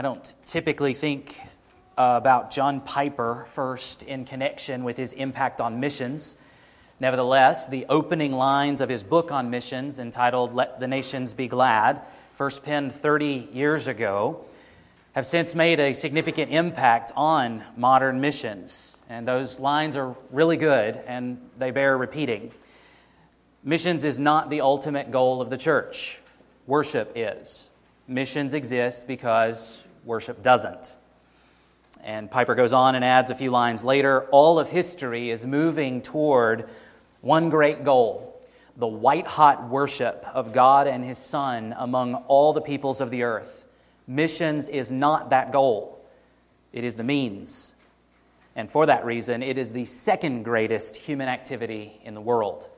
I don't typically think uh, about John Piper first in connection with his impact on missions. Nevertheless, the opening lines of his book on missions, entitled Let the Nations Be Glad, first penned 30 years ago, have since made a significant impact on modern missions. And those lines are really good and they bear repeating. Missions is not the ultimate goal of the church, worship is. Missions exist because worship doesn't. And Piper goes on and adds a few lines later all of history is moving toward one great goal the white hot worship of God and His Son among all the peoples of the earth. Missions is not that goal, it is the means. And for that reason, it is the second greatest human activity in the world.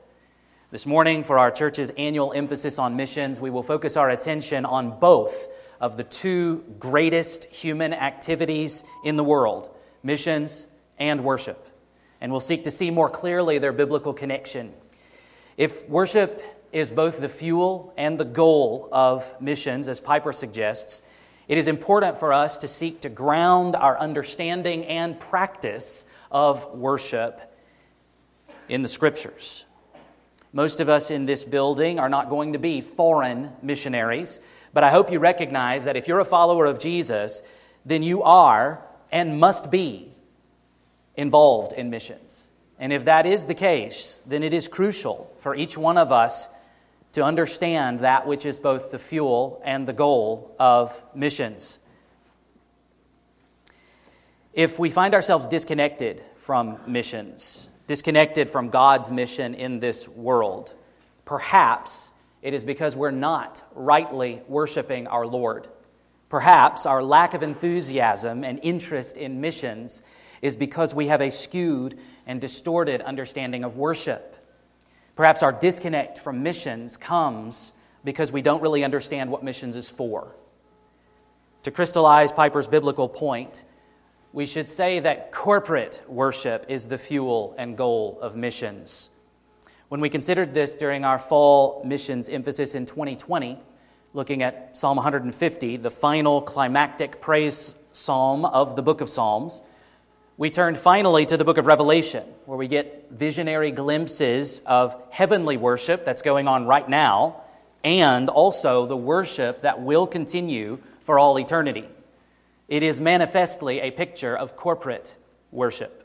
This morning, for our church's annual emphasis on missions, we will focus our attention on both of the two greatest human activities in the world missions and worship. And we'll seek to see more clearly their biblical connection. If worship is both the fuel and the goal of missions, as Piper suggests, it is important for us to seek to ground our understanding and practice of worship in the Scriptures. Most of us in this building are not going to be foreign missionaries. But I hope you recognize that if you're a follower of Jesus, then you are and must be involved in missions. And if that is the case, then it is crucial for each one of us to understand that which is both the fuel and the goal of missions. If we find ourselves disconnected from missions, disconnected from God's mission in this world, perhaps it is because we're not rightly worshiping our Lord. Perhaps our lack of enthusiasm and interest in missions is because we have a skewed and distorted understanding of worship. Perhaps our disconnect from missions comes because we don't really understand what missions is for. To crystallize Piper's biblical point, we should say that corporate worship is the fuel and goal of missions. When we considered this during our fall missions emphasis in 2020, looking at Psalm 150, the final climactic praise psalm of the book of Psalms, we turned finally to the book of Revelation, where we get visionary glimpses of heavenly worship that's going on right now, and also the worship that will continue for all eternity. It is manifestly a picture of corporate worship.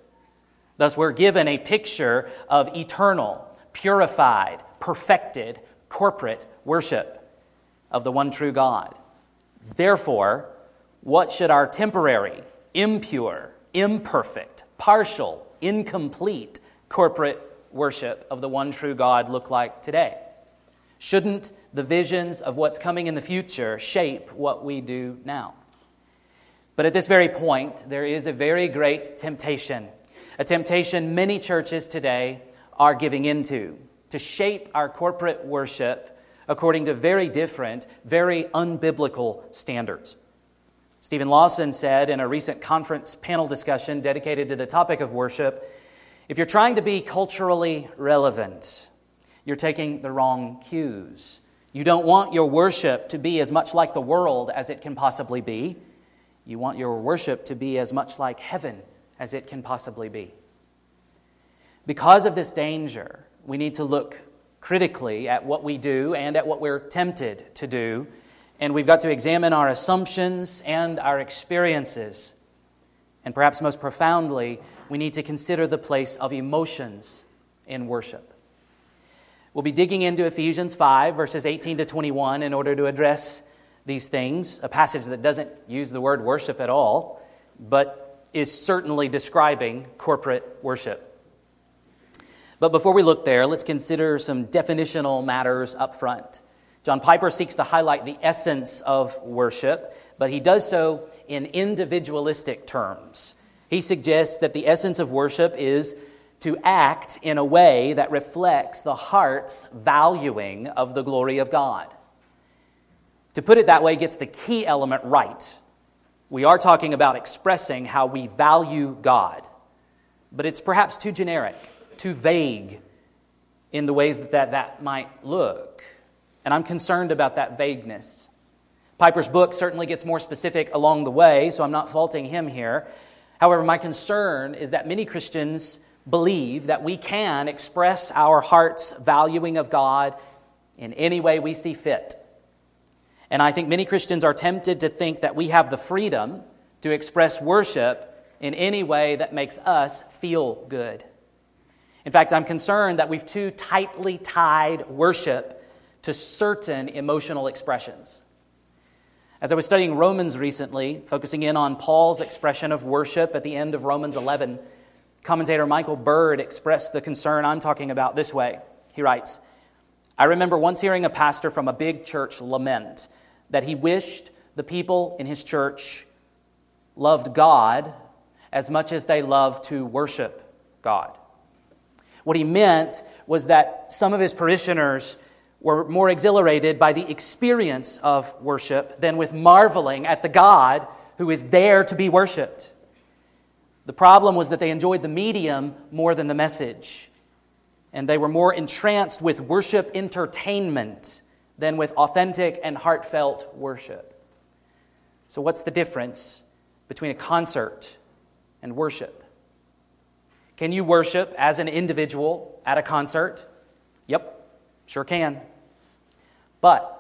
Thus, we're given a picture of eternal, purified, perfected, corporate worship of the one true God. Therefore, what should our temporary, impure, imperfect, partial, incomplete corporate worship of the one true God look like today? Shouldn't the visions of what's coming in the future shape what we do now? But at this very point, there is a very great temptation, a temptation many churches today are giving into to shape our corporate worship according to very different, very unbiblical standards. Steven Lawson said in a recent conference panel discussion dedicated to the topic of worship if you're trying to be culturally relevant, you're taking the wrong cues. You don't want your worship to be as much like the world as it can possibly be. You want your worship to be as much like heaven as it can possibly be. Because of this danger, we need to look critically at what we do and at what we're tempted to do. And we've got to examine our assumptions and our experiences. And perhaps most profoundly, we need to consider the place of emotions in worship. We'll be digging into Ephesians 5, verses 18 to 21, in order to address these things, a passage that doesn't use the word worship at all, but is certainly describing corporate worship. But before we look there, let's consider some definitional matters up front. John Piper seeks to highlight the essence of worship, but he does so in individualistic terms. He suggests that the essence of worship is to act in a way that reflects the heart's valuing of the glory of God. To put it that way gets the key element right. We are talking about expressing how we value God, but it's perhaps too generic too vague in the ways that, that that might look. And I'm concerned about that vagueness. Piper's book certainly gets more specific along the way, so I'm not faulting him here. However, my concern is that many Christians believe that we can express our heart's valuing of God in any way we see fit. And I think many Christians are tempted to think that we have the freedom to express worship in any way that makes us feel good. In fact, I'm concerned that we've too tightly tied worship to certain emotional expressions. As I was studying Romans recently, focusing in on Paul's expression of worship at the end of Romans 11, commentator Michael Bird expressed the concern I'm talking about this way. He writes I remember once hearing a pastor from a big church lament that he wished the people in his church loved God as much as they loved to worship God. What he meant was that some of his parishioners were more exhilarated by the experience of worship than with marveling at the God who is there to be worshiped. The problem was that they enjoyed the medium more than the message, and they were more entranced with worship entertainment than with authentic and heartfelt worship. So, what's the difference between a concert and worship? Can you worship as an individual at a concert? Yep, Sure can. But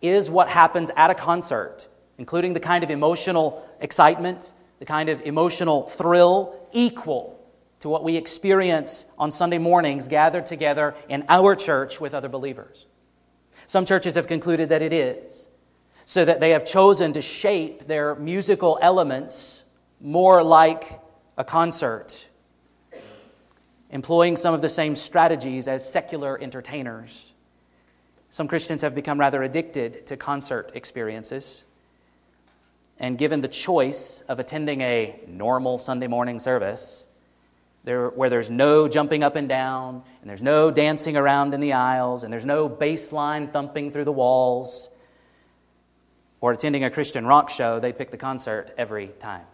is what happens at a concert, including the kind of emotional excitement, the kind of emotional thrill, equal to what we experience on Sunday mornings gathered together in our church with other believers? Some churches have concluded that it is, so that they have chosen to shape their musical elements more like a concert, employing some of the same strategies as secular entertainers. Some Christians have become rather addicted to concert experiences. And given the choice of attending a normal Sunday morning service, there, where there's no jumping up and down, and there's no dancing around in the aisles, and there's no bass line thumping through the walls, or attending a Christian rock show, they pick the concert every time.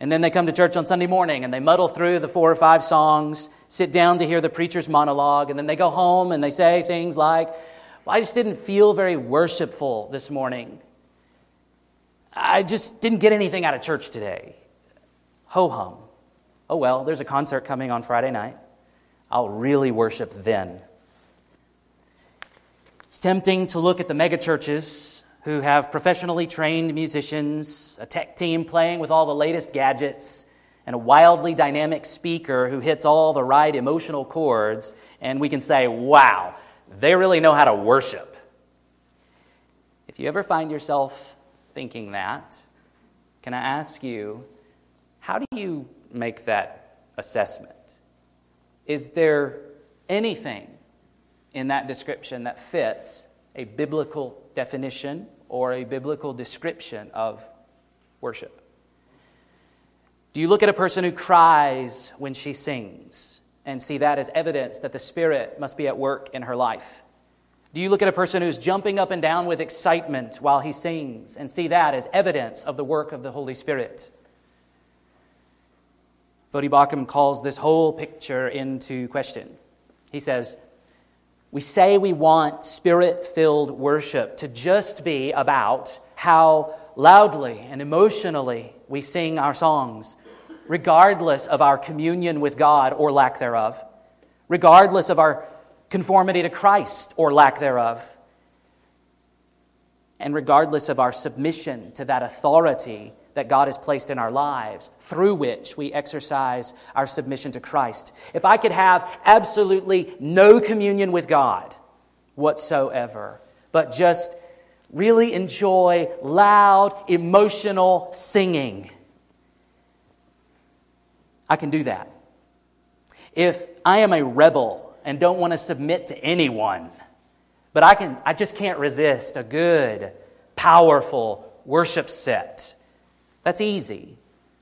And then they come to church on Sunday morning and they muddle through the four or five songs, sit down to hear the preacher's monologue, and then they go home and they say things like, well, I just didn't feel very worshipful this morning. I just didn't get anything out of church today. Ho hum. Oh well, there's a concert coming on Friday night. I'll really worship then. It's tempting to look at the megachurches who have professionally trained musicians, a tech team playing with all the latest gadgets, and a wildly dynamic speaker who hits all the right emotional chords, and we can say, wow, they really know how to worship. If you ever find yourself thinking that, can I ask you, how do you make that assessment? Is there anything in that description that fits a biblical definition or a biblical description of worship? Do you look at a person who cries when she sings and see that as evidence that the Spirit must be at work in her life? Do you look at a person who's jumping up and down with excitement while he sings and see that as evidence of the work of the Holy Spirit? Voddie Baucham calls this whole picture into question. He says, we say we want spirit filled worship to just be about how loudly and emotionally we sing our songs, regardless of our communion with God or lack thereof, regardless of our conformity to Christ or lack thereof, and regardless of our submission to that authority that God has placed in our lives through which we exercise our submission to Christ. If I could have absolutely no communion with God whatsoever, but just really enjoy loud, emotional singing, I can do that. If I am a rebel and don't want to submit to anyone, but I, can, I just can't resist a good, powerful worship set that's easy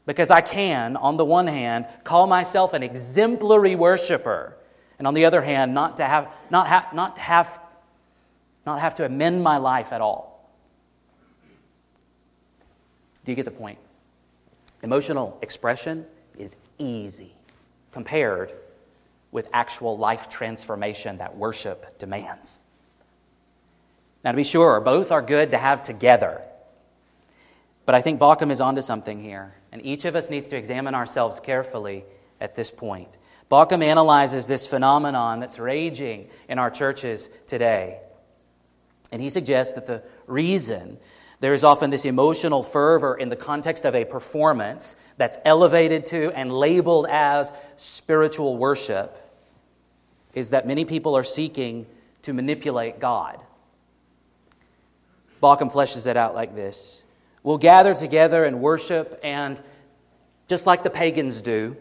because I can, on the one hand, call myself an exemplary worshiper, and on the other hand, not to have, not have, not have, not have to amend my life at all. Do you get the point? Emotional expression is easy compared with actual life transformation that worship demands. Now, to be sure, both are good to have together. But I think Baucham is onto something here, and each of us needs to examine ourselves carefully at this point. Baucham analyzes this phenomenon that's raging in our churches today. And he suggests that the reason there is often this emotional fervor in the context of a performance that's elevated to and labeled as spiritual worship is that many people are seeking to manipulate God. Baucham fleshes it out like this We'll gather together and worship, and just like the pagans do,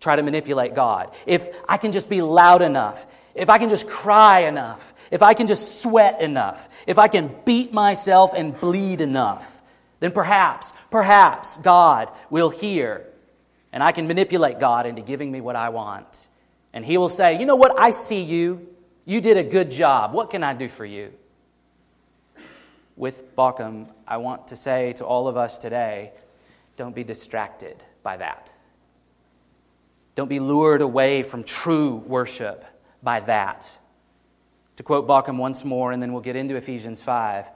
try to manipulate God. If I can just be loud enough, if I can just cry enough, if I can just sweat enough, if I can beat myself and bleed enough, then perhaps, perhaps God will hear and I can manipulate God into giving me what I want. And He will say, You know what? I see you. You did a good job. What can I do for you? With Baucham, I want to say to all of us today don't be distracted by that. Don't be lured away from true worship by that. To quote Baucham once more, and then we'll get into Ephesians 5.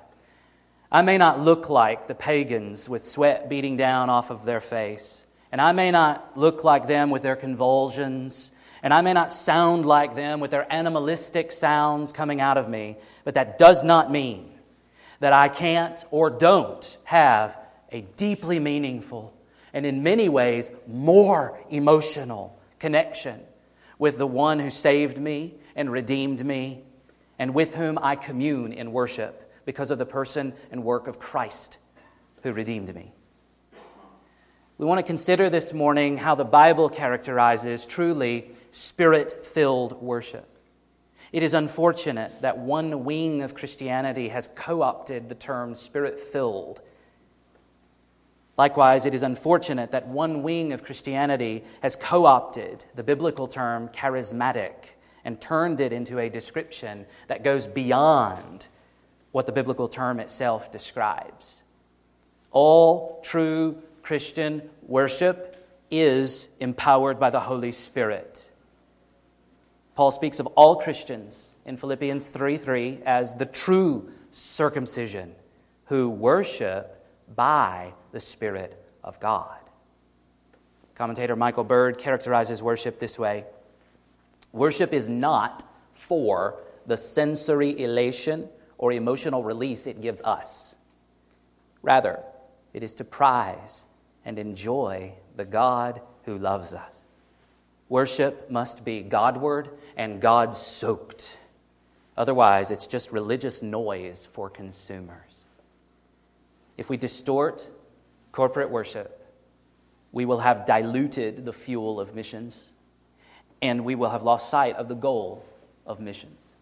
I may not look like the pagans with sweat beating down off of their face, and I may not look like them with their convulsions, and I may not sound like them with their animalistic sounds coming out of me, but that does not mean that I can't or don't have a deeply meaningful and in many ways more emotional connection with the one who saved me and redeemed me and with whom I commune in worship because of the person and work of Christ who redeemed me. We want to consider this morning how the Bible characterizes truly spirit filled worship. It is unfortunate that one wing of Christianity has co opted the term spirit filled. Likewise, it is unfortunate that one wing of Christianity has co opted the biblical term charismatic and turned it into a description that goes beyond what the biblical term itself describes. All true Christian worship is empowered by the Holy Spirit. Paul speaks of all Christians in Philippians 3 3 as the true circumcision who worship by the Spirit of God. Commentator Michael Bird characterizes worship this way Worship is not for the sensory elation or emotional release it gives us. Rather, it is to prize and enjoy the God who loves us. Worship must be Godward and God soaked. Otherwise, it's just religious noise for consumers. If we distort corporate worship, we will have diluted the fuel of missions and we will have lost sight of the goal of missions.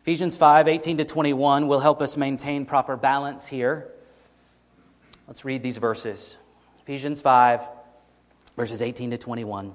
Ephesians 5 18 to 21 will help us maintain proper balance here. Let's read these verses. Ephesians 5, verses 18 to 21.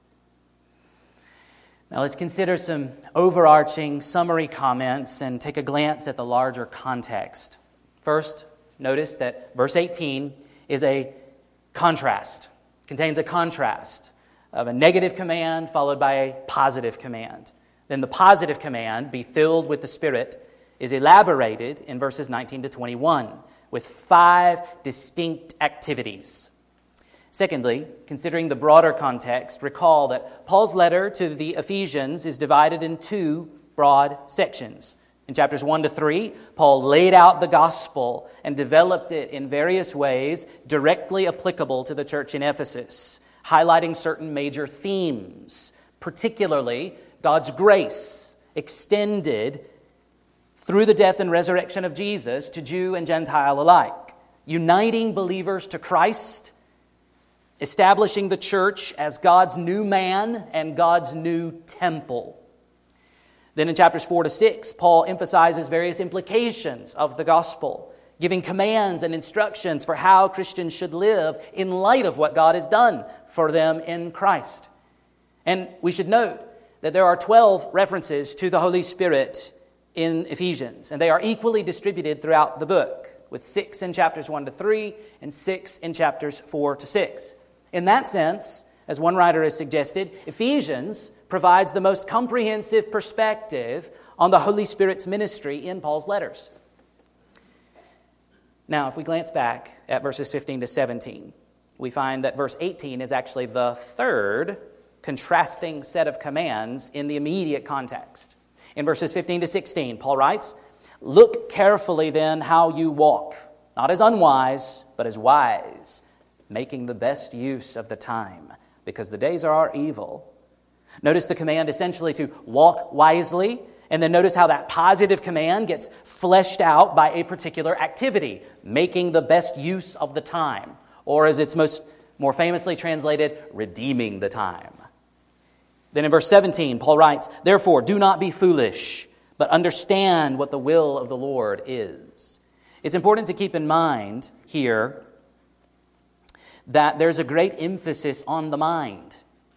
Now let's consider some overarching summary comments and take a glance at the larger context. First, notice that verse 18 is a contrast, contains a contrast of a negative command followed by a positive command then the positive command, be filled with the Spirit, is elaborated in verses 19 to 21 with five distinct activities. Secondly, considering the broader context, recall that Paul's letter to the Ephesians is divided in two broad sections. In chapters 1 to 3, Paul laid out the gospel and developed it in various ways directly applicable to the church in Ephesus, highlighting certain major themes, particularly God's grace extended through the death and resurrection of Jesus to Jew and Gentile alike, uniting believers to Christ, establishing the church as God's new man and God's new temple. Then in chapters 4 to 6, Paul emphasizes various implications of the gospel, giving commands and instructions for how Christians should live in light of what God has done for them in Christ. And we should note that there are 12 references to the Holy Spirit in Ephesians, and they are equally distributed throughout the book, with six in chapters 1 to 3 and six in chapters 4 to 6. In that sense, as one writer has suggested, Ephesians provides the most comprehensive perspective on the Holy Spirit's ministry in Paul's letters. Now, if we glance back at verses 15 to 17, we find that verse 18 is actually the third contrasting set of commands in the immediate context. In verses 15 to 16, Paul writes, Look carefully then how you walk, not as unwise, but as wise, making the best use of the time, because the days are evil. Notice the command essentially to walk wisely and then notice how that positive command gets fleshed out by a particular activity, making the best use of the time. Or as it's most more famously translated, redeeming the time. Then in verse 17, Paul writes, Therefore, do not be foolish, but understand what the will of the Lord is. It's important to keep in mind here that there's a great emphasis on the mind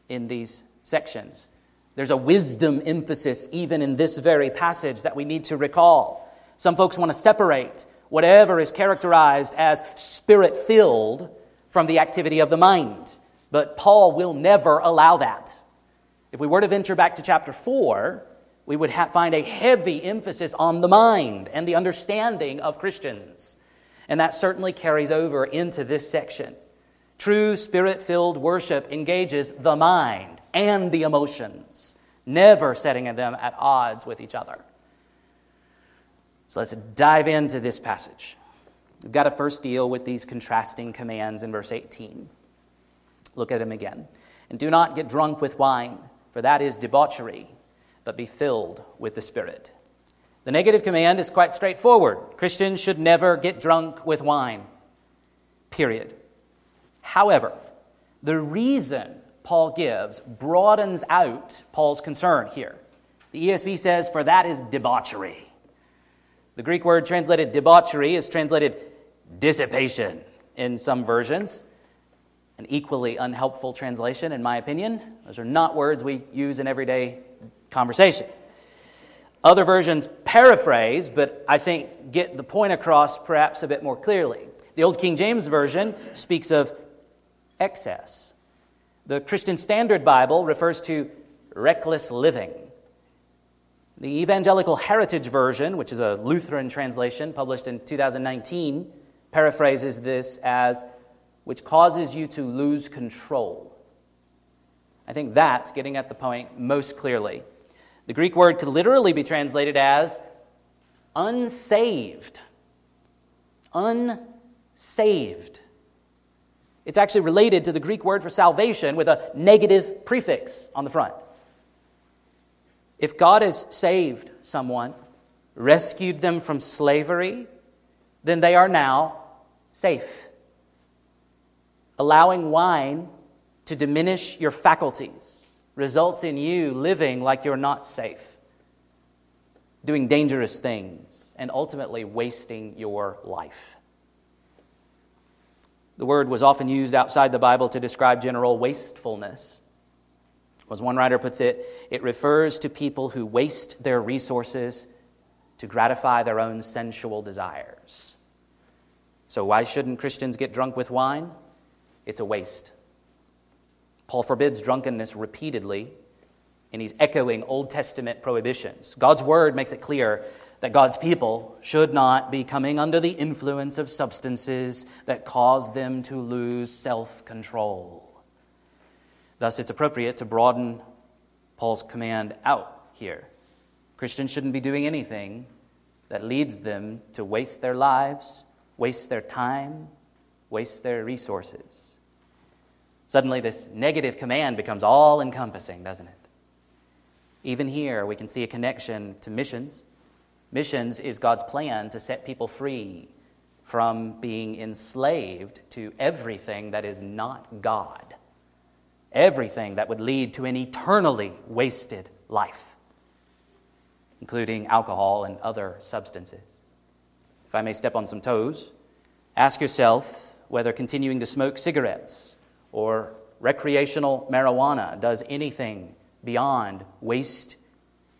in these sections. There's a wisdom emphasis even in this very passage that we need to recall. Some folks want to separate whatever is characterized as spirit filled from the activity of the mind. But Paul will never allow that. If we were to venture back to chapter 4, we would ha- find a heavy emphasis on the mind and the understanding of Christians. And that certainly carries over into this section. True spirit filled worship engages the mind and the emotions, never setting them at odds with each other. So let's dive into this passage. We've got to first deal with these contrasting commands in verse 18. Look at them again. And do not get drunk with wine, for that is debauchery, but be filled with the Spirit. The negative command is quite straightforward Christians should never get drunk with wine, period. However, the reason Paul gives broadens out Paul's concern here. The ESV says, For that is debauchery. The Greek word translated debauchery is translated dissipation in some versions. An equally unhelpful translation, in my opinion. Those are not words we use in everyday conversation. Other versions paraphrase, but I think get the point across perhaps a bit more clearly. The Old King James Version speaks of excess. The Christian Standard Bible refers to reckless living. The Evangelical Heritage Version, which is a Lutheran translation published in 2019, paraphrases this as which causes you to lose control. I think that's getting at the point most clearly. The Greek word could literally be translated as unsaved. Unsaved. It's actually related to the Greek word for salvation with a negative prefix on the front. If God has saved someone, rescued them from slavery, then they are now safe. Allowing wine to diminish your faculties results in you living like you're not safe, doing dangerous things, and ultimately wasting your life. The word was often used outside the Bible to describe general wastefulness. As one writer puts it, it refers to people who waste their resources to gratify their own sensual desires. So, why shouldn't Christians get drunk with wine? It's a waste. Paul forbids drunkenness repeatedly, and he's echoing Old Testament prohibitions. God's word makes it clear that God's people should not be coming under the influence of substances that cause them to lose self control. Thus, it's appropriate to broaden Paul's command out here. Christians shouldn't be doing anything that leads them to waste their lives, waste their time, waste their resources. Suddenly, this negative command becomes all encompassing, doesn't it? Even here, we can see a connection to missions Missions is God's plan to set people free from being enslaved to everything that is not God, everything that would lead to an eternally wasted life, including alcohol and other substances. if I may step on some toes, ask yourself whether continuing to smoke cigarettes or recreational marijuana does anything beyond waste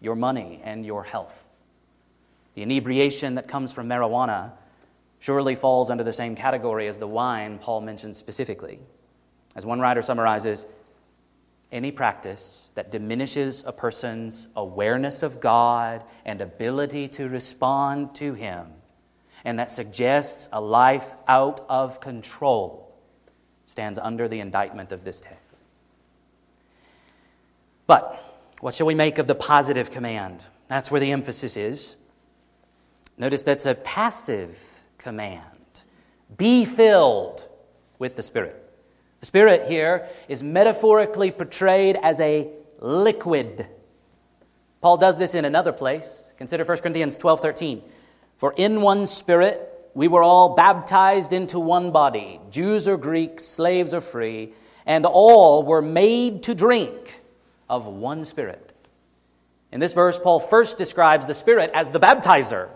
your money and your health. The inebriation that comes from marijuana surely falls under the same category as the wine Paul mentions specifically. As one writer summarizes, any practice that diminishes a person's awareness of God and ability to respond to Him, and that suggests a life out of control, stands under the indictment of this text. But what shall we make of the positive command? That's where the emphasis is. Notice that's a passive command be filled with the Spirit. The Spirit here is metaphorically portrayed as a liquid. Paul does this in another place. Consider 1 Corinthians 12 13. For in one Spirit we were all baptized into one body, Jews or Greeks, slaves or free, and all were made to drink of one Spirit. In this verse, Paul first describes the Spirit as the baptizer.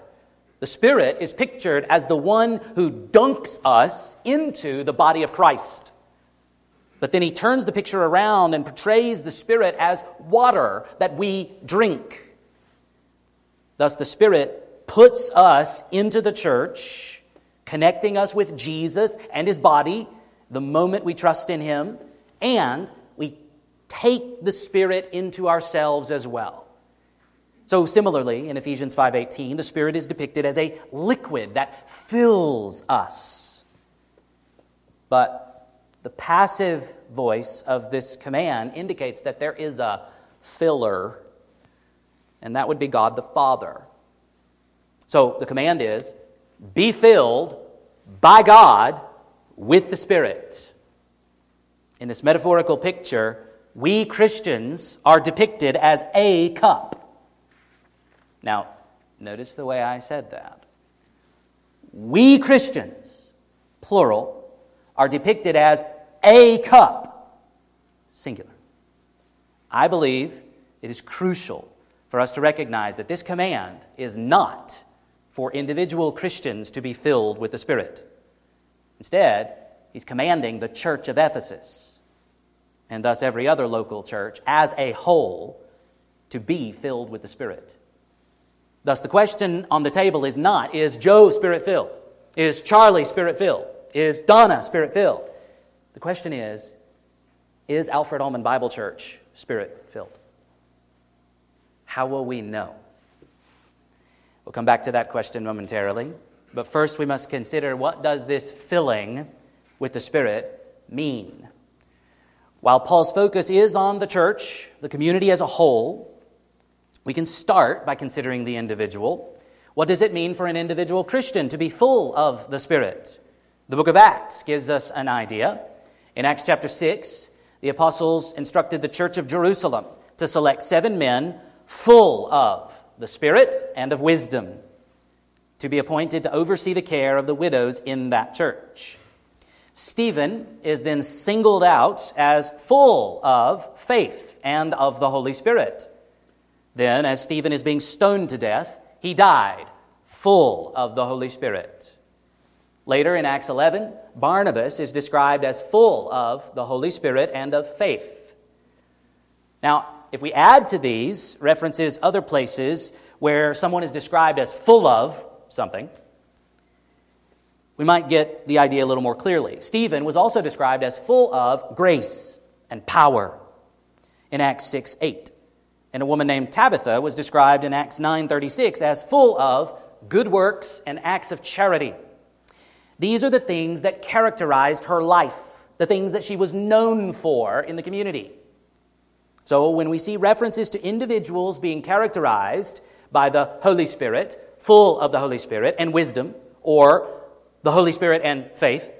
The Spirit is pictured as the one who dunks us into the body of Christ. But then he turns the picture around and portrays the Spirit as water that we drink. Thus, the Spirit puts us into the church, connecting us with Jesus and his body the moment we trust in him, and we take the Spirit into ourselves as well. So similarly, in Ephesians 5:18, the Spirit is depicted as a liquid that fills us. But the passive voice of this command indicates that there is a filler, and that would be God the Father. So the command is be filled by God with the Spirit. In this metaphorical picture, we Christians are depicted as a cup. Now, notice the way I said that. We Christians, plural, are depicted as a cup, singular. I believe it is crucial for us to recognize that this command is not for individual Christians to be filled with the Spirit. Instead, he's commanding the church of Ephesus, and thus every other local church, as a whole, to be filled with the Spirit. Thus, the question on the table is not, is Joe spirit filled? Is Charlie spirit filled? Is Donna spirit filled? The question is, is Alfred Allman Bible Church spirit filled? How will we know? We'll come back to that question momentarily. But first, we must consider what does this filling with the Spirit mean? While Paul's focus is on the church, the community as a whole, we can start by considering the individual. What does it mean for an individual Christian to be full of the Spirit? The book of Acts gives us an idea. In Acts chapter 6, the apostles instructed the church of Jerusalem to select seven men full of the Spirit and of wisdom to be appointed to oversee the care of the widows in that church. Stephen is then singled out as full of faith and of the Holy Spirit. Then, as Stephen is being stoned to death, he died, full of the Holy Spirit. Later in Acts 11, Barnabas is described as full of the Holy Spirit and of faith. Now, if we add to these references other places where someone is described as full of something, we might get the idea a little more clearly. Stephen was also described as full of grace and power in Acts 6 8. And a woman named Tabitha was described in Acts 9:36 as full of good works and acts of charity. These are the things that characterized her life, the things that she was known for in the community. So when we see references to individuals being characterized by the Holy Spirit, full of the Holy Spirit and wisdom, or the Holy Spirit and faith,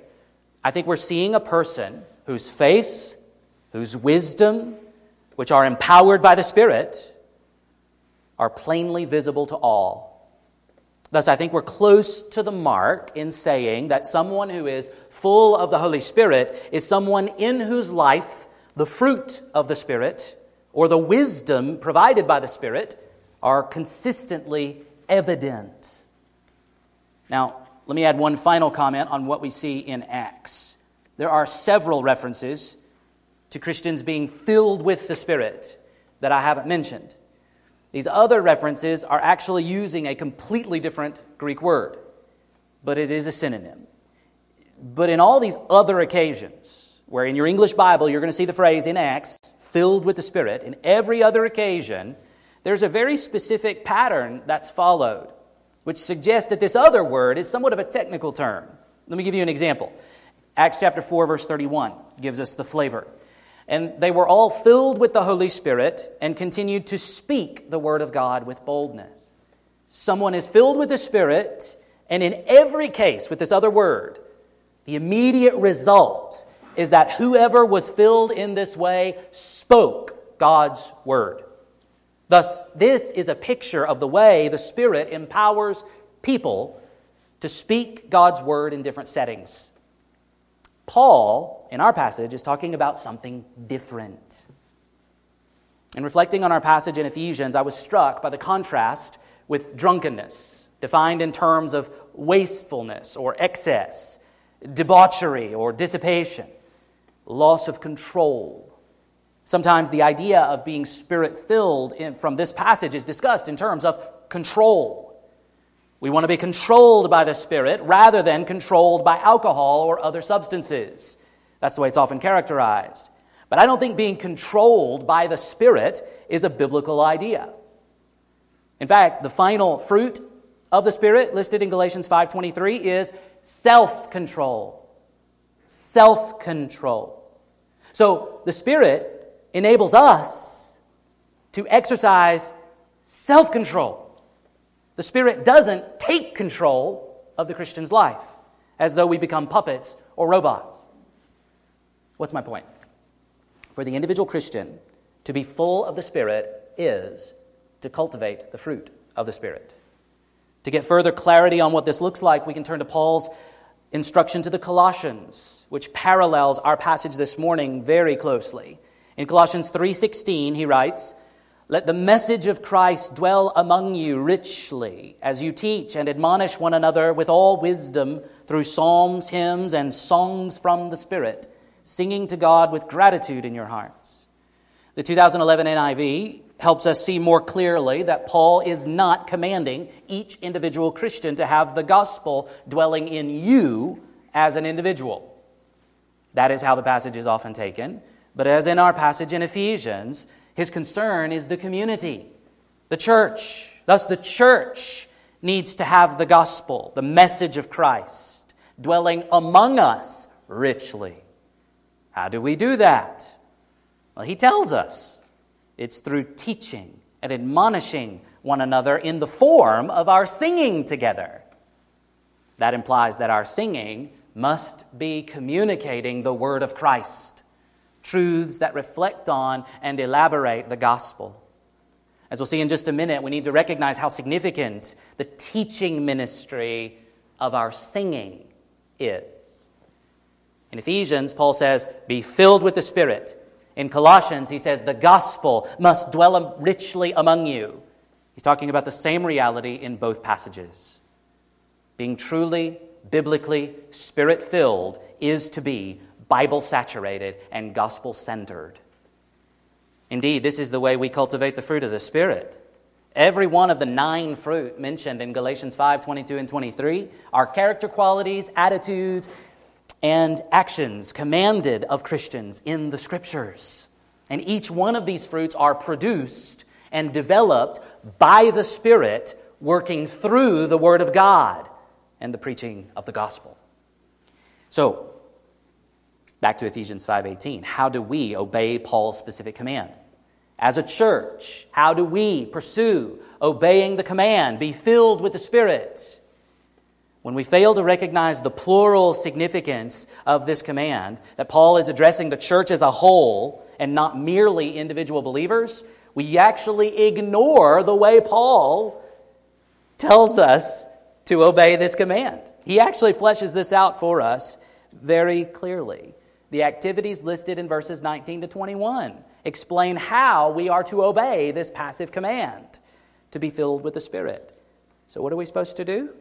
I think we're seeing a person whose faith, whose wisdom, which are empowered by the Spirit, are plainly visible to all. Thus, I think we're close to the mark in saying that someone who is full of the Holy Spirit is someone in whose life the fruit of the Spirit or the wisdom provided by the Spirit are consistently evident. Now, let me add one final comment on what we see in Acts. There are several references to Christians being filled with the Spirit that I haven't mentioned. These other references are actually using a completely different Greek word, but it is a synonym. But in all these other occasions, where in your English Bible you're going to see the phrase in Acts, filled with the Spirit, in every other occasion, there's a very specific pattern that's followed, which suggests that this other word is somewhat of a technical term. Let me give you an example. Acts chapter 4, verse 31 gives us the flavor. And they were all filled with the Holy Spirit and continued to speak the word of God with boldness. Someone is filled with the Spirit, and in every case with this other word, the immediate result is that whoever was filled in this way spoke God's word. Thus, this is a picture of the way the Spirit empowers people to speak God's word in different settings. Paul, in our passage, is talking about something different. In reflecting on our passage in Ephesians, I was struck by the contrast with drunkenness, defined in terms of wastefulness or excess, debauchery or dissipation, loss of control. Sometimes the idea of being spirit filled from this passage is discussed in terms of control. We want to be controlled by the Spirit rather than controlled by alcohol or other substances. That's the way it's often characterized. But I don't think being controlled by the Spirit is a biblical idea. In fact, the final fruit of the Spirit listed in Galatians 5:23 is self-control. Self-control. So, the Spirit enables us to exercise self-control. The Spirit doesn't take control of the Christian's life as though we become puppets or robots. What's my point? For the individual Christian, to be full of the Spirit is to cultivate the fruit of the Spirit. To get further clarity on what this looks like, we can turn to Paul's instruction to the Colossians, which parallels our passage this morning very closely. In Colossians 3:16, he writes, let the message of Christ dwell among you richly as you teach and admonish one another with all wisdom through psalms, hymns, and songs from the Spirit, singing to God with gratitude in your hearts. The 2011 NIV helps us see more clearly that Paul is not commanding each individual Christian to have the gospel dwelling in you as an individual. That is how the passage is often taken. But as in our passage in Ephesians, his concern is the community, the church. Thus, the church needs to have the gospel, the message of Christ, dwelling among us richly. How do we do that? Well, he tells us it's through teaching and admonishing one another in the form of our singing together. That implies that our singing must be communicating the word of Christ truths that reflect on and elaborate the gospel. As we'll see in just a minute, we need to recognize how significant the teaching ministry of our singing is. In Ephesians, Paul says, Be filled with the Spirit. In Colossians, he says, The gospel must dwell richly among you. He's talking about the same reality in both passages. Being truly, biblically, spirit filled is to be Bible saturated, and gospel centered. Indeed, this is the way we cultivate the fruit of the Spirit. Every one of the nine fruit mentioned in Galatians 5 22 and 23 are character qualities, attitudes, and actions commanded of Christians in the Scriptures. And each one of these fruits are produced and developed by the Spirit working through the Word of God and the preaching of the gospel. So, Back to Ephesians 5:18. How do we obey Paul's specific command? As a church, how do we pursue obeying the command, be filled with the Spirit? When we fail to recognize the plural significance of this command, that Paul is addressing the church as a whole and not merely individual believers, we actually ignore the way Paul tells us to obey this command. He actually fleshes this out for us very clearly. The activities listed in verses 19 to 21 explain how we are to obey this passive command to be filled with the Spirit. So, what are we supposed to do?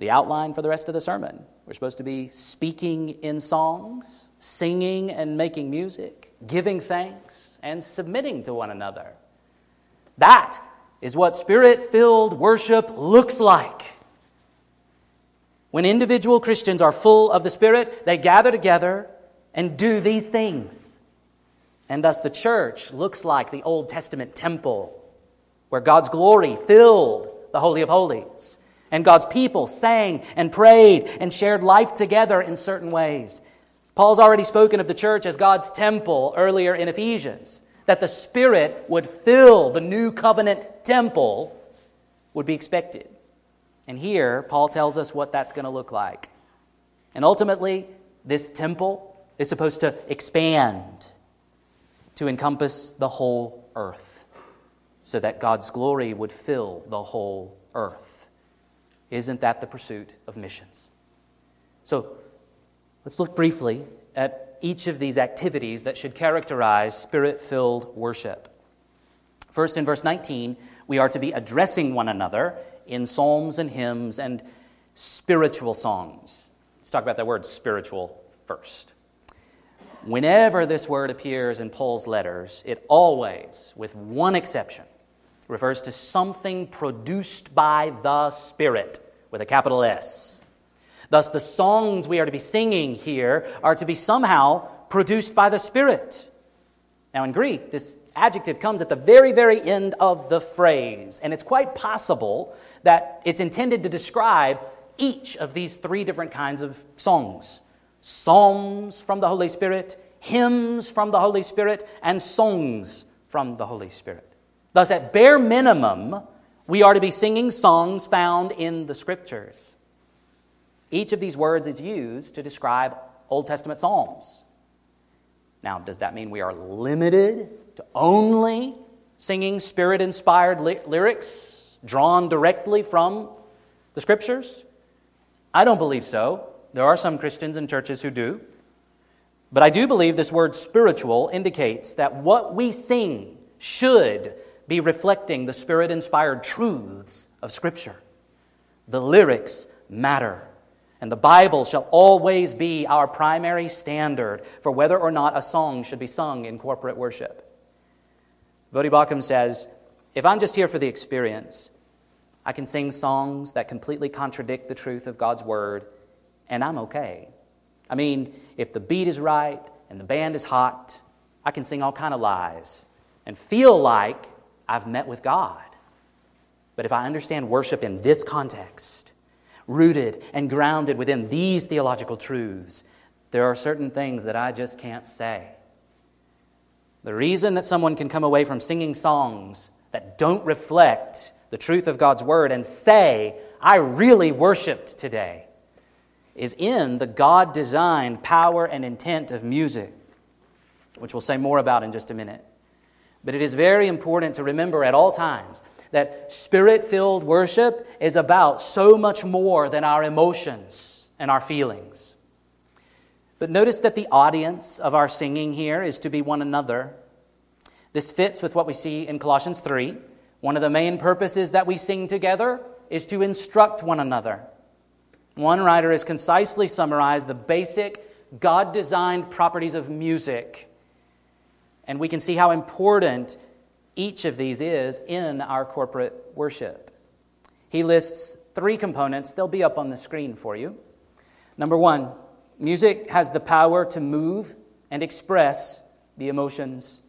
The outline for the rest of the sermon. We're supposed to be speaking in songs, singing and making music, giving thanks, and submitting to one another. That is what spirit filled worship looks like. When individual Christians are full of the Spirit, they gather together and do these things. And thus the church looks like the Old Testament temple where God's glory filled the Holy of Holies. And God's people sang and prayed and shared life together in certain ways. Paul's already spoken of the church as God's temple earlier in Ephesians, that the Spirit would fill the new covenant temple would be expected. And here, Paul tells us what that's going to look like. And ultimately, this temple is supposed to expand to encompass the whole earth so that God's glory would fill the whole earth. Isn't that the pursuit of missions? So let's look briefly at each of these activities that should characterize spirit filled worship. First, in verse 19, we are to be addressing one another in psalms and hymns and spiritual songs. Let's talk about that word spiritual first. Whenever this word appears in Paul's letters, it always, with one exception, refers to something produced by the Spirit with a capital S. Thus, the songs we are to be singing here are to be somehow produced by the Spirit. Now, in Greek, this adjective comes at the very, very end of the phrase, and it's quite possible that it's intended to describe each of these three different kinds of songs psalms from the Holy Spirit, hymns from the Holy Spirit, and songs from the Holy Spirit. Thus, at bare minimum, we are to be singing songs found in the Scriptures. Each of these words is used to describe Old Testament psalms. Now, does that mean we are limited to only singing spirit inspired ly- lyrics drawn directly from the scriptures? I don't believe so. There are some Christians and churches who do. But I do believe this word spiritual indicates that what we sing should be reflecting the spirit inspired truths of Scripture. The lyrics matter. And the Bible shall always be our primary standard for whether or not a song should be sung in corporate worship. Voddie Baucham says, If I'm just here for the experience, I can sing songs that completely contradict the truth of God's Word, and I'm okay. I mean, if the beat is right and the band is hot, I can sing all kind of lies and feel like I've met with God. But if I understand worship in this context, rooted and grounded within these theological truths, there are certain things that I just can't say. The reason that someone can come away from singing songs that don't reflect the truth of God's word and say, I really worshiped today, is in the God designed power and intent of music, which we'll say more about in just a minute. But it is very important to remember at all times that spirit filled worship is about so much more than our emotions and our feelings. But notice that the audience of our singing here is to be one another. This fits with what we see in Colossians 3. One of the main purposes that we sing together is to instruct one another. One writer has concisely summarized the basic God designed properties of music. And we can see how important each of these is in our corporate worship. He lists three components, they'll be up on the screen for you. Number one, music has the power to move and express the emotions.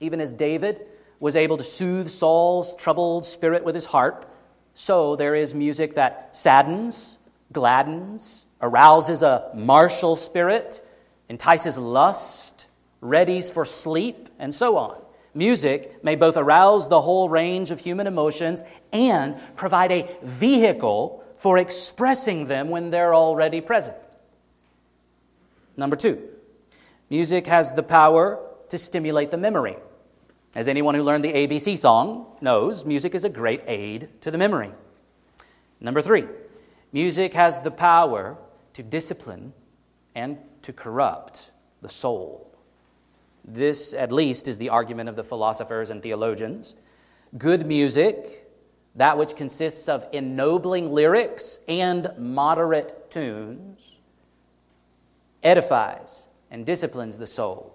Even as David was able to soothe Saul's troubled spirit with his harp, so there is music that saddens, gladdens, arouses a martial spirit, entices lust, readies for sleep, and so on. Music may both arouse the whole range of human emotions and provide a vehicle for expressing them when they're already present. Number two, music has the power to stimulate the memory. As anyone who learned the ABC song knows, music is a great aid to the memory. Number three, music has the power to discipline and to corrupt the soul. This, at least, is the argument of the philosophers and theologians. Good music that which consists of ennobling lyrics and moderate tunes, edifies and disciplines the soul.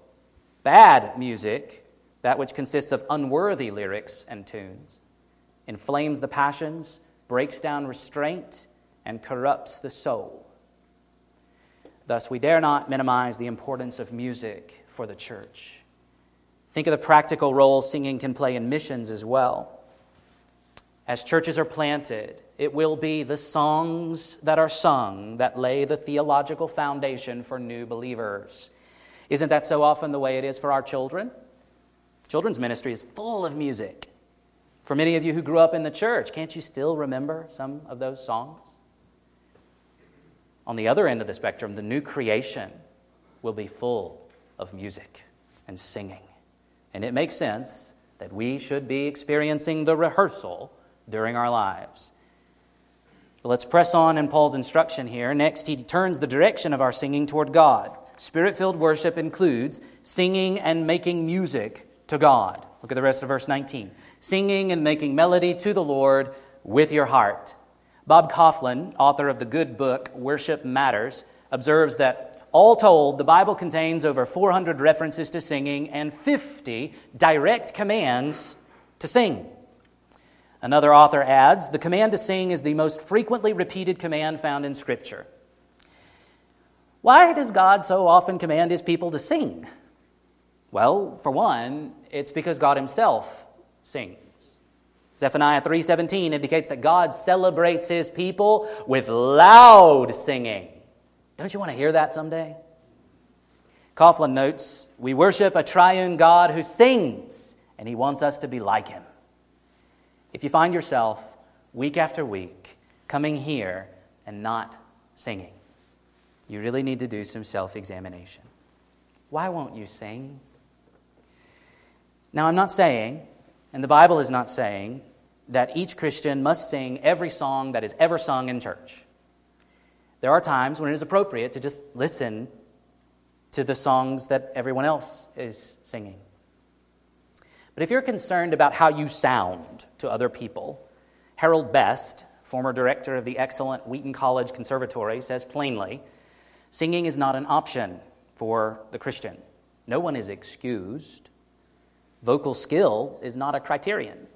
Bad music, that which consists of unworthy lyrics and tunes, inflames the passions, breaks down restraint, and corrupts the soul. Thus, we dare not minimize the importance of music for the church. Think of the practical role singing can play in missions as well. As churches are planted, it will be the songs that are sung that lay the theological foundation for new believers. Isn't that so often the way it is for our children? Children's ministry is full of music. For many of you who grew up in the church, can't you still remember some of those songs? On the other end of the spectrum, the new creation will be full of music and singing. And it makes sense that we should be experiencing the rehearsal during our lives. But let's press on in Paul's instruction here. Next, he turns the direction of our singing toward God. Spirit filled worship includes singing and making music to God. Look at the rest of verse 19. Singing and making melody to the Lord with your heart. Bob Kauflin, author of the good book Worship Matters, observes that all told, the Bible contains over 400 references to singing and 50 direct commands to sing. Another author adds the command to sing is the most frequently repeated command found in Scripture. Why does God so often command his people to sing? Well, for one, it's because God himself sings. Zephaniah 3:17 indicates that God celebrates his people with loud singing. Don't you want to hear that someday? Kauflin notes, we worship a triune God who sings, and he wants us to be like him. If you find yourself week after week coming here and not singing, you really need to do some self examination. Why won't you sing? Now, I'm not saying, and the Bible is not saying, that each Christian must sing every song that is ever sung in church. There are times when it is appropriate to just listen to the songs that everyone else is singing. But if you're concerned about how you sound to other people, Harold Best, former director of the excellent Wheaton College Conservatory, says plainly singing is not an option for the Christian. No one is excused. Vocal skill is not a criterion.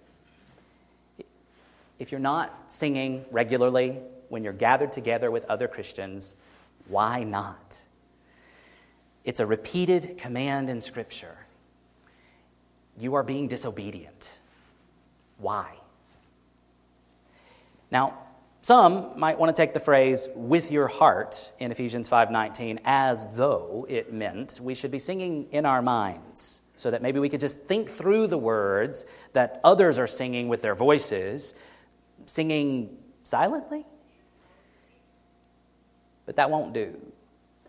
If you're not singing regularly when you're gathered together with other Christians, why not? It's a repeated command in Scripture you are being disobedient. Why? Now, some might want to take the phrase with your heart in Ephesians 5:19 as though it meant we should be singing in our minds so that maybe we could just think through the words that others are singing with their voices, singing silently. But that won't do.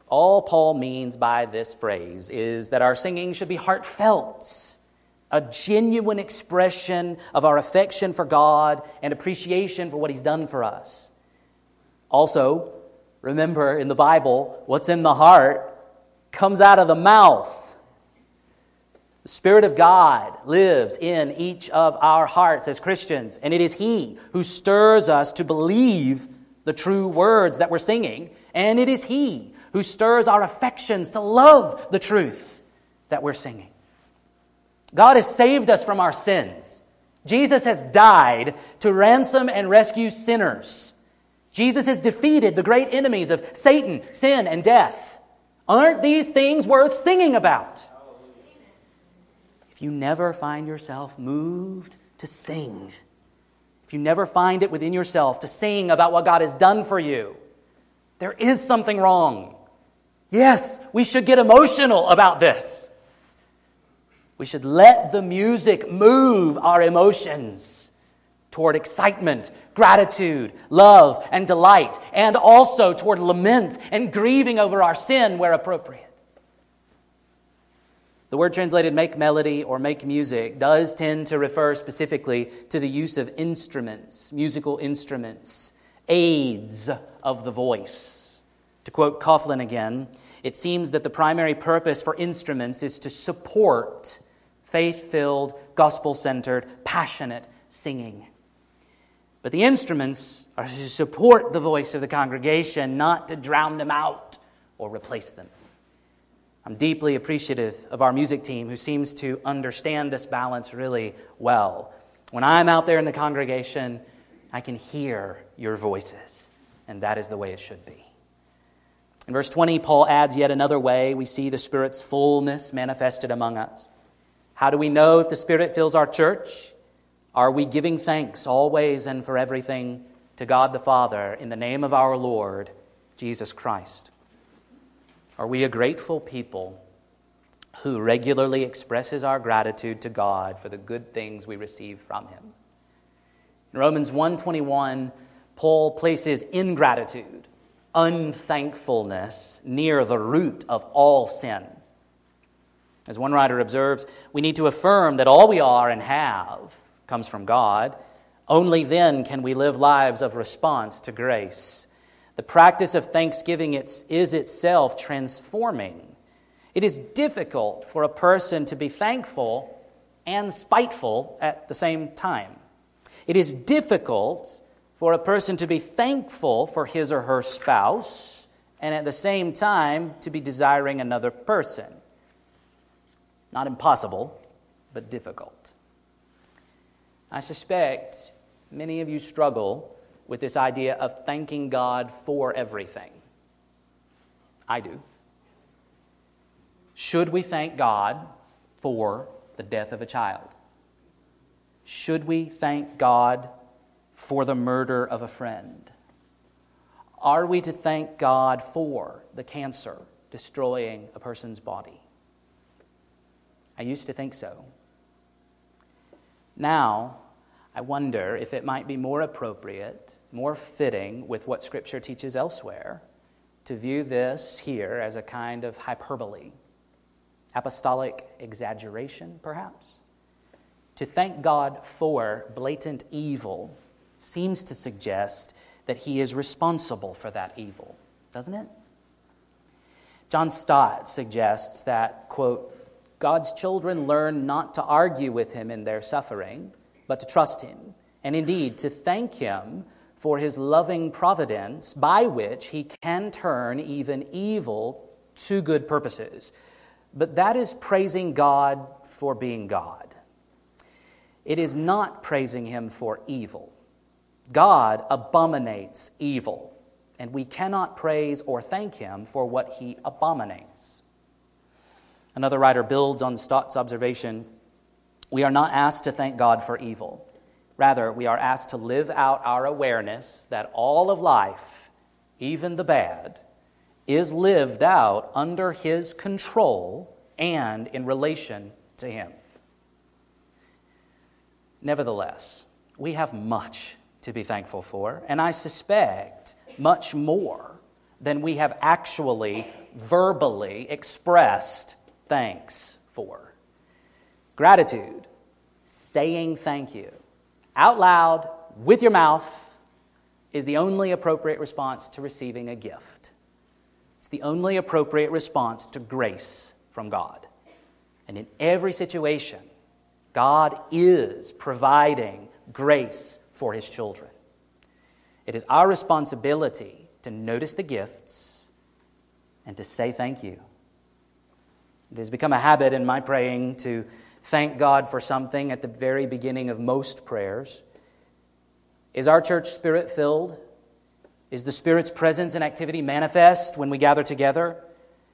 All Paul means by this phrase is that our singing should be heartfelt a genuine expression of our affection for God and appreciation for what He's done for us. Also, remember in the Bible, what's in the heart comes out of the mouth. The Spirit of God lives in each of our hearts as Christians, and it is He who stirs us to believe the true words that we're singing, and it is He who stirs our affections to love the truth that we're singing. God has saved us from our sins. Jesus has died to ransom and rescue sinners. Jesus has defeated the great enemies of Satan, sin, and death. Aren't these things worth singing about? If you never find yourself moved to sing, if you never find it within yourself to sing about what God has done for you, there is something wrong. Yes, we should get emotional about this. We should let the music move our emotions toward excitement, gratitude, love, and delight, and also toward lament and grieving over our sin where appropriate. The word translated make melody or make music does tend to refer specifically to the use of instruments, musical instruments, aids of the voice. To quote Kauflin again, it seems that the primary purpose for instruments is to support faith filled, gospel centered, passionate singing. But the instruments are to support the voice of the congregation, not to drown them out or replace them. I'm deeply appreciative of our music team who seems to understand this balance really well. When I'm out there in the congregation, I can hear your voices, and that is the way it should be. In verse 20, Paul adds yet another way we see the Spirit's fullness manifested among us. How do we know if the Spirit fills our church? Are we giving thanks always and for everything to God the Father in the name of our Lord Jesus Christ? Are we a grateful people who regularly expresses our gratitude to God for the good things we receive from him? In Romans 1:21, Paul places ingratitude, unthankfulness near the root of all sin. As one writer observes, we need to affirm that all we are and have comes from God. Only then can we live lives of response to grace. The practice of thanksgiving is itself transforming. It is difficult for a person to be thankful and spiteful at the same time. It is difficult for a person to be thankful for his or her spouse and at the same time to be desiring another person. Not impossible, but difficult. I suspect many of you struggle with this idea of thanking God for everything. I do. Should we thank God for the death of a child? Should we thank God for the murder of a friend? Are we to thank God for the cancer destroying a person's body? I used to think so. Now, I wonder if it might be more appropriate, more fitting with what Scripture teaches elsewhere, to view this here as a kind of hyperbole, apostolic exaggeration, perhaps. To thank God for blatant evil seems to suggest that He is responsible for that evil, doesn't it? John Stott suggests that, quote, God's children learn not to argue with Him in their suffering but to trust Him, and indeed to thank Him for His loving providence by which He can turn even evil to good purposes. But that is praising God for being God. It is not praising Him for evil. God abominates evil, and we cannot praise or thank Him for what He abominates. Another writer builds on Stott's observation we are not asked to thank God for evil. Rather, we are asked to live out our awareness that all of life, even the bad, is lived out under His control and in relation to Him. Nevertheless, we have much to be thankful for, and I suspect much more than we have actually verbally expressed thanks for. Gratitude, saying thank you out loud with your mouth, is the only appropriate response to receiving a gift. It's the only appropriate response to grace from God. And in every situation, God is providing grace for his children. It is our responsibility to notice the gifts and to say thank you. It has become a habit in my praying to thank God for something at the very beginning of most prayers. Is our church spirit filled? Is the Spirit's presence and activity manifest when we gather together?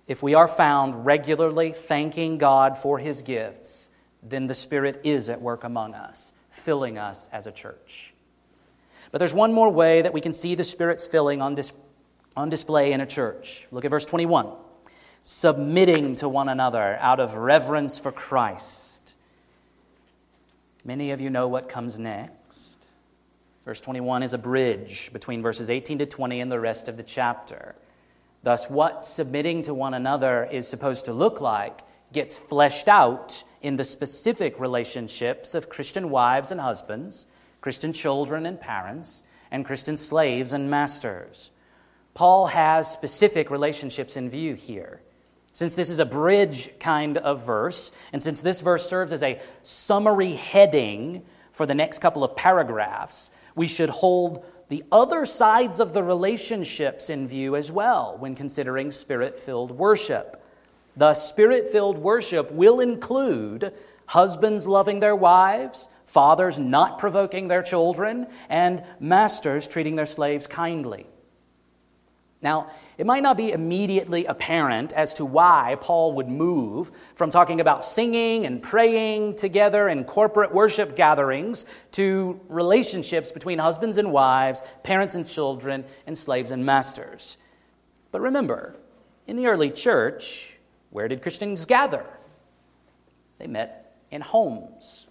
If we are found regularly thanking God for His gifts, then the Spirit is at work among us, filling us as a church. But there's one more way that we can see the Spirit's filling on, dis- on display in a church. Look at verse 21 submitting to one another out of reverence for Christ. Many of you know what comes next. Verse 21 is a bridge between verses 18 to 20 and the rest of the chapter. Thus, what submitting to one another is supposed to look like gets fleshed out in the specific relationships of Christian wives and husbands, Christian children and parents, and Christian slaves and masters. Paul has specific relationships in view here. Since this is a bridge kind of verse, and since this verse serves as a summary heading for the next couple of paragraphs, We should hold the other sides of the relationships in view as well when considering spirit filled worship. Thus, spirit filled worship will include husbands loving their wives, fathers not provoking their children, and masters treating their slaves kindly. Now, it might not be immediately apparent as to why Paul would move from talking about singing and praying together in corporate worship gatherings to relationships between husbands and wives, parents and children, and slaves and masters. But remember, in the early church, where did Christians gather? They met in homes.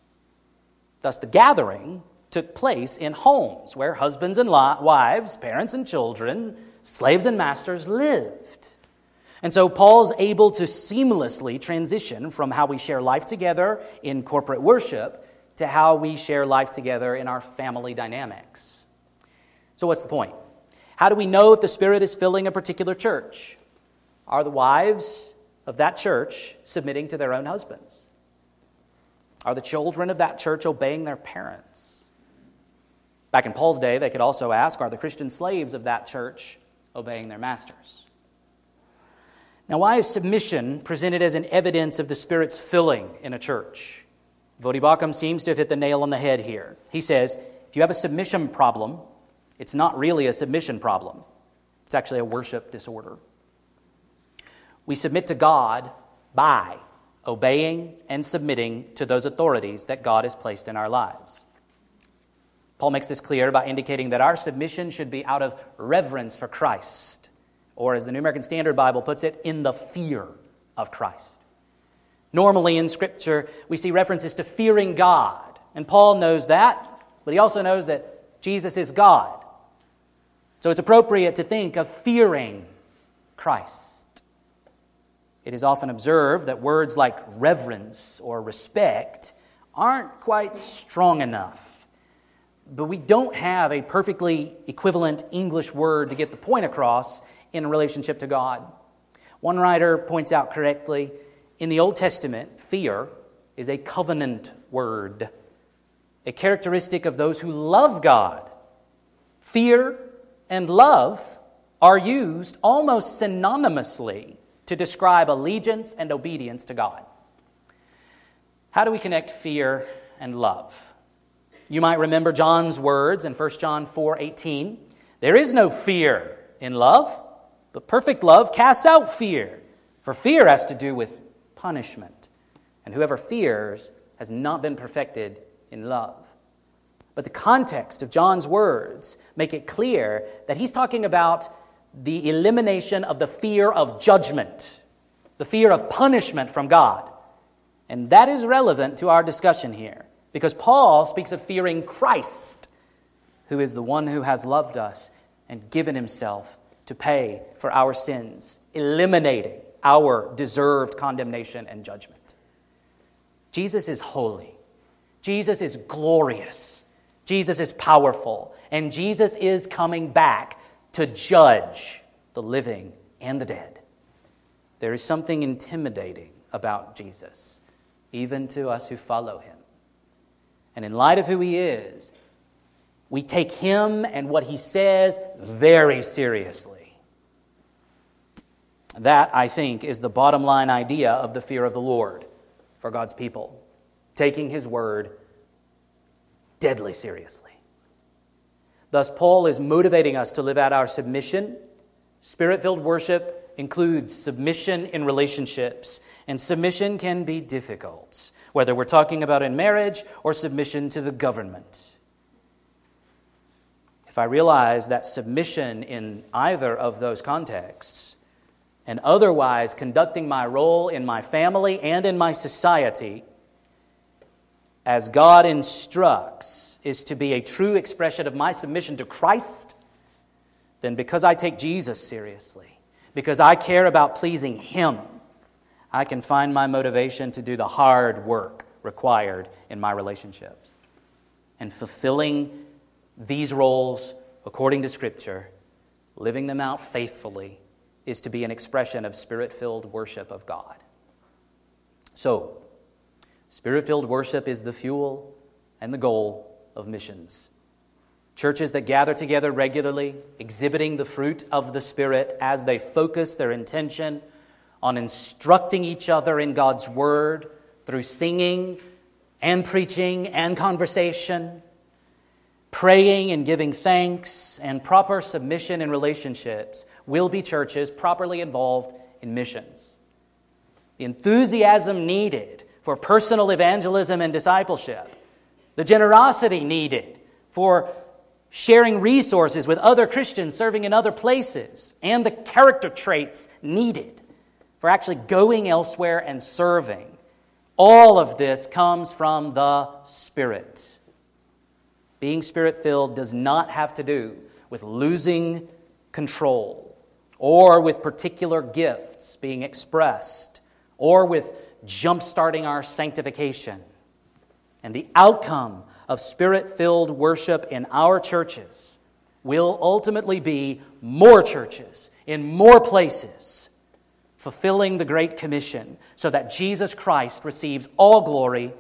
Thus, the gathering took place in homes where husbands and wives, parents and children, slaves and masters lived. And so Paul's able to seamlessly transition from how we share life together in corporate worship to how we share life together in our family dynamics. So, what's the point? How do we know if the Spirit is filling a particular church? Are the wives of that church submitting to their own husbands? Are the children of that church obeying their parents? Back in Paul's day, they could also ask Are the Christian slaves of that church obeying their masters. Now, why is submission presented as an evidence of the Spirit's filling in a church? Voddie Baucham seems to have hit the nail on the head here. He says if you have a submission problem, it's not really a submission problem, it's actually a worship disorder. We submit to God by obeying and submitting to those authorities that God has placed in our lives. Paul makes this clear by indicating that our submission should be out of reverence for Christ, or as the New American Standard Bible puts it, in the fear of Christ. Normally in Scripture, we see references to fearing God, and Paul knows that, but he also knows that Jesus is God. So it's appropriate to think of fearing Christ. It is often observed that words like reverence or respect aren't quite strong enough but we don't have a perfectly equivalent English word to get the point across in relationship to God. One writer points out correctly in the Old Testament, fear is a covenant word, a characteristic of those who love God. Fear and love are used almost synonymously to describe allegiance and obedience to God. How do we connect fear and love? You might remember John's words in 1 John 4:18. There is no fear in love, but perfect love casts out fear. For fear has to do with punishment, and whoever fears has not been perfected in love. But the context of John's words make it clear that he's talking about the elimination of the fear of judgment, the fear of punishment from God. And that is relevant to our discussion here. Because Paul speaks of fearing Christ, who is the one who has loved us and given himself to pay for our sins, eliminating our deserved condemnation and judgment. Jesus is holy. Jesus is glorious. Jesus is powerful. And Jesus is coming back to judge the living and the dead. There is something intimidating about Jesus, even to us who follow him. And in light of who he is, we take him and what he says very seriously. That, I think, is the bottom line idea of the fear of the Lord for God's people. Taking his word deadly seriously. Thus, Paul is motivating us to live out our submission. Spirit filled worship includes submission in relationships, and submission can be difficult whether we're talking about in marriage or submission to the government. If I realize that submission in either of those contexts and otherwise conducting my role in my family and in my society as God instructs is to be a true expression of my submission to Christ, then because I take Jesus seriously, because I care about pleasing Him, I can find my motivation to do the hard work required in my relationships. And fulfilling these roles according to Scripture, living them out faithfully, is to be an expression of spirit filled worship of God. So, spirit filled worship is the fuel and the goal of missions. Churches that gather together regularly, exhibiting the fruit of the Spirit as they focus their intention on instructing each other in God's Word through singing and preaching and conversation, praying and giving thanks, and proper submission in relationships will be churches properly involved in missions. The enthusiasm needed for personal evangelism and discipleship, the generosity needed for sharing resources with other Christians serving in other places, and the character traits needed for actually going elsewhere and serving. All of this comes from the Spirit. Being spirit filled does not have to do with losing control or with particular gifts being expressed or with jump starting our sanctification. And the outcome of spirit filled worship in our churches will ultimately be more churches in more places, fulfilling the Great Commission so that Jesus Christ receives all glory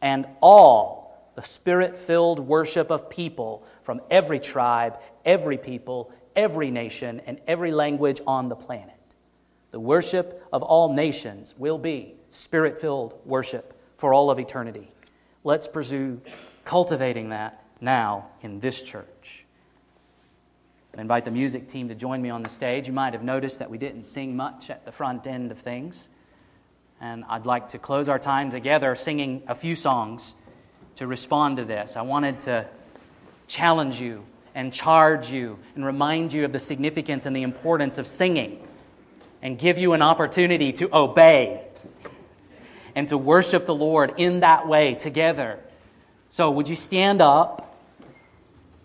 and all the spirit filled worship of people from every tribe, every people, every nation, and every language on the planet. The worship of all nations will be spirit filled worship for all of eternity. Let's pursue cultivating that now in this church. I invite the music team to join me on the stage. You might have noticed that we didn't sing much at the front end of things. And I'd like to close our time together singing a few songs to respond to this. I wanted to challenge you and charge you and remind you of the significance and the importance of singing and give you an opportunity to obey and to worship the Lord in that way together so, would you stand up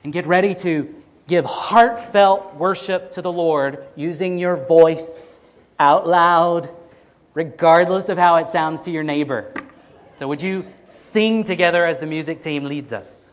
and get ready to give heartfelt worship to the Lord using your voice out loud, regardless of how it sounds to your neighbor? So, would you sing together as the music team leads us?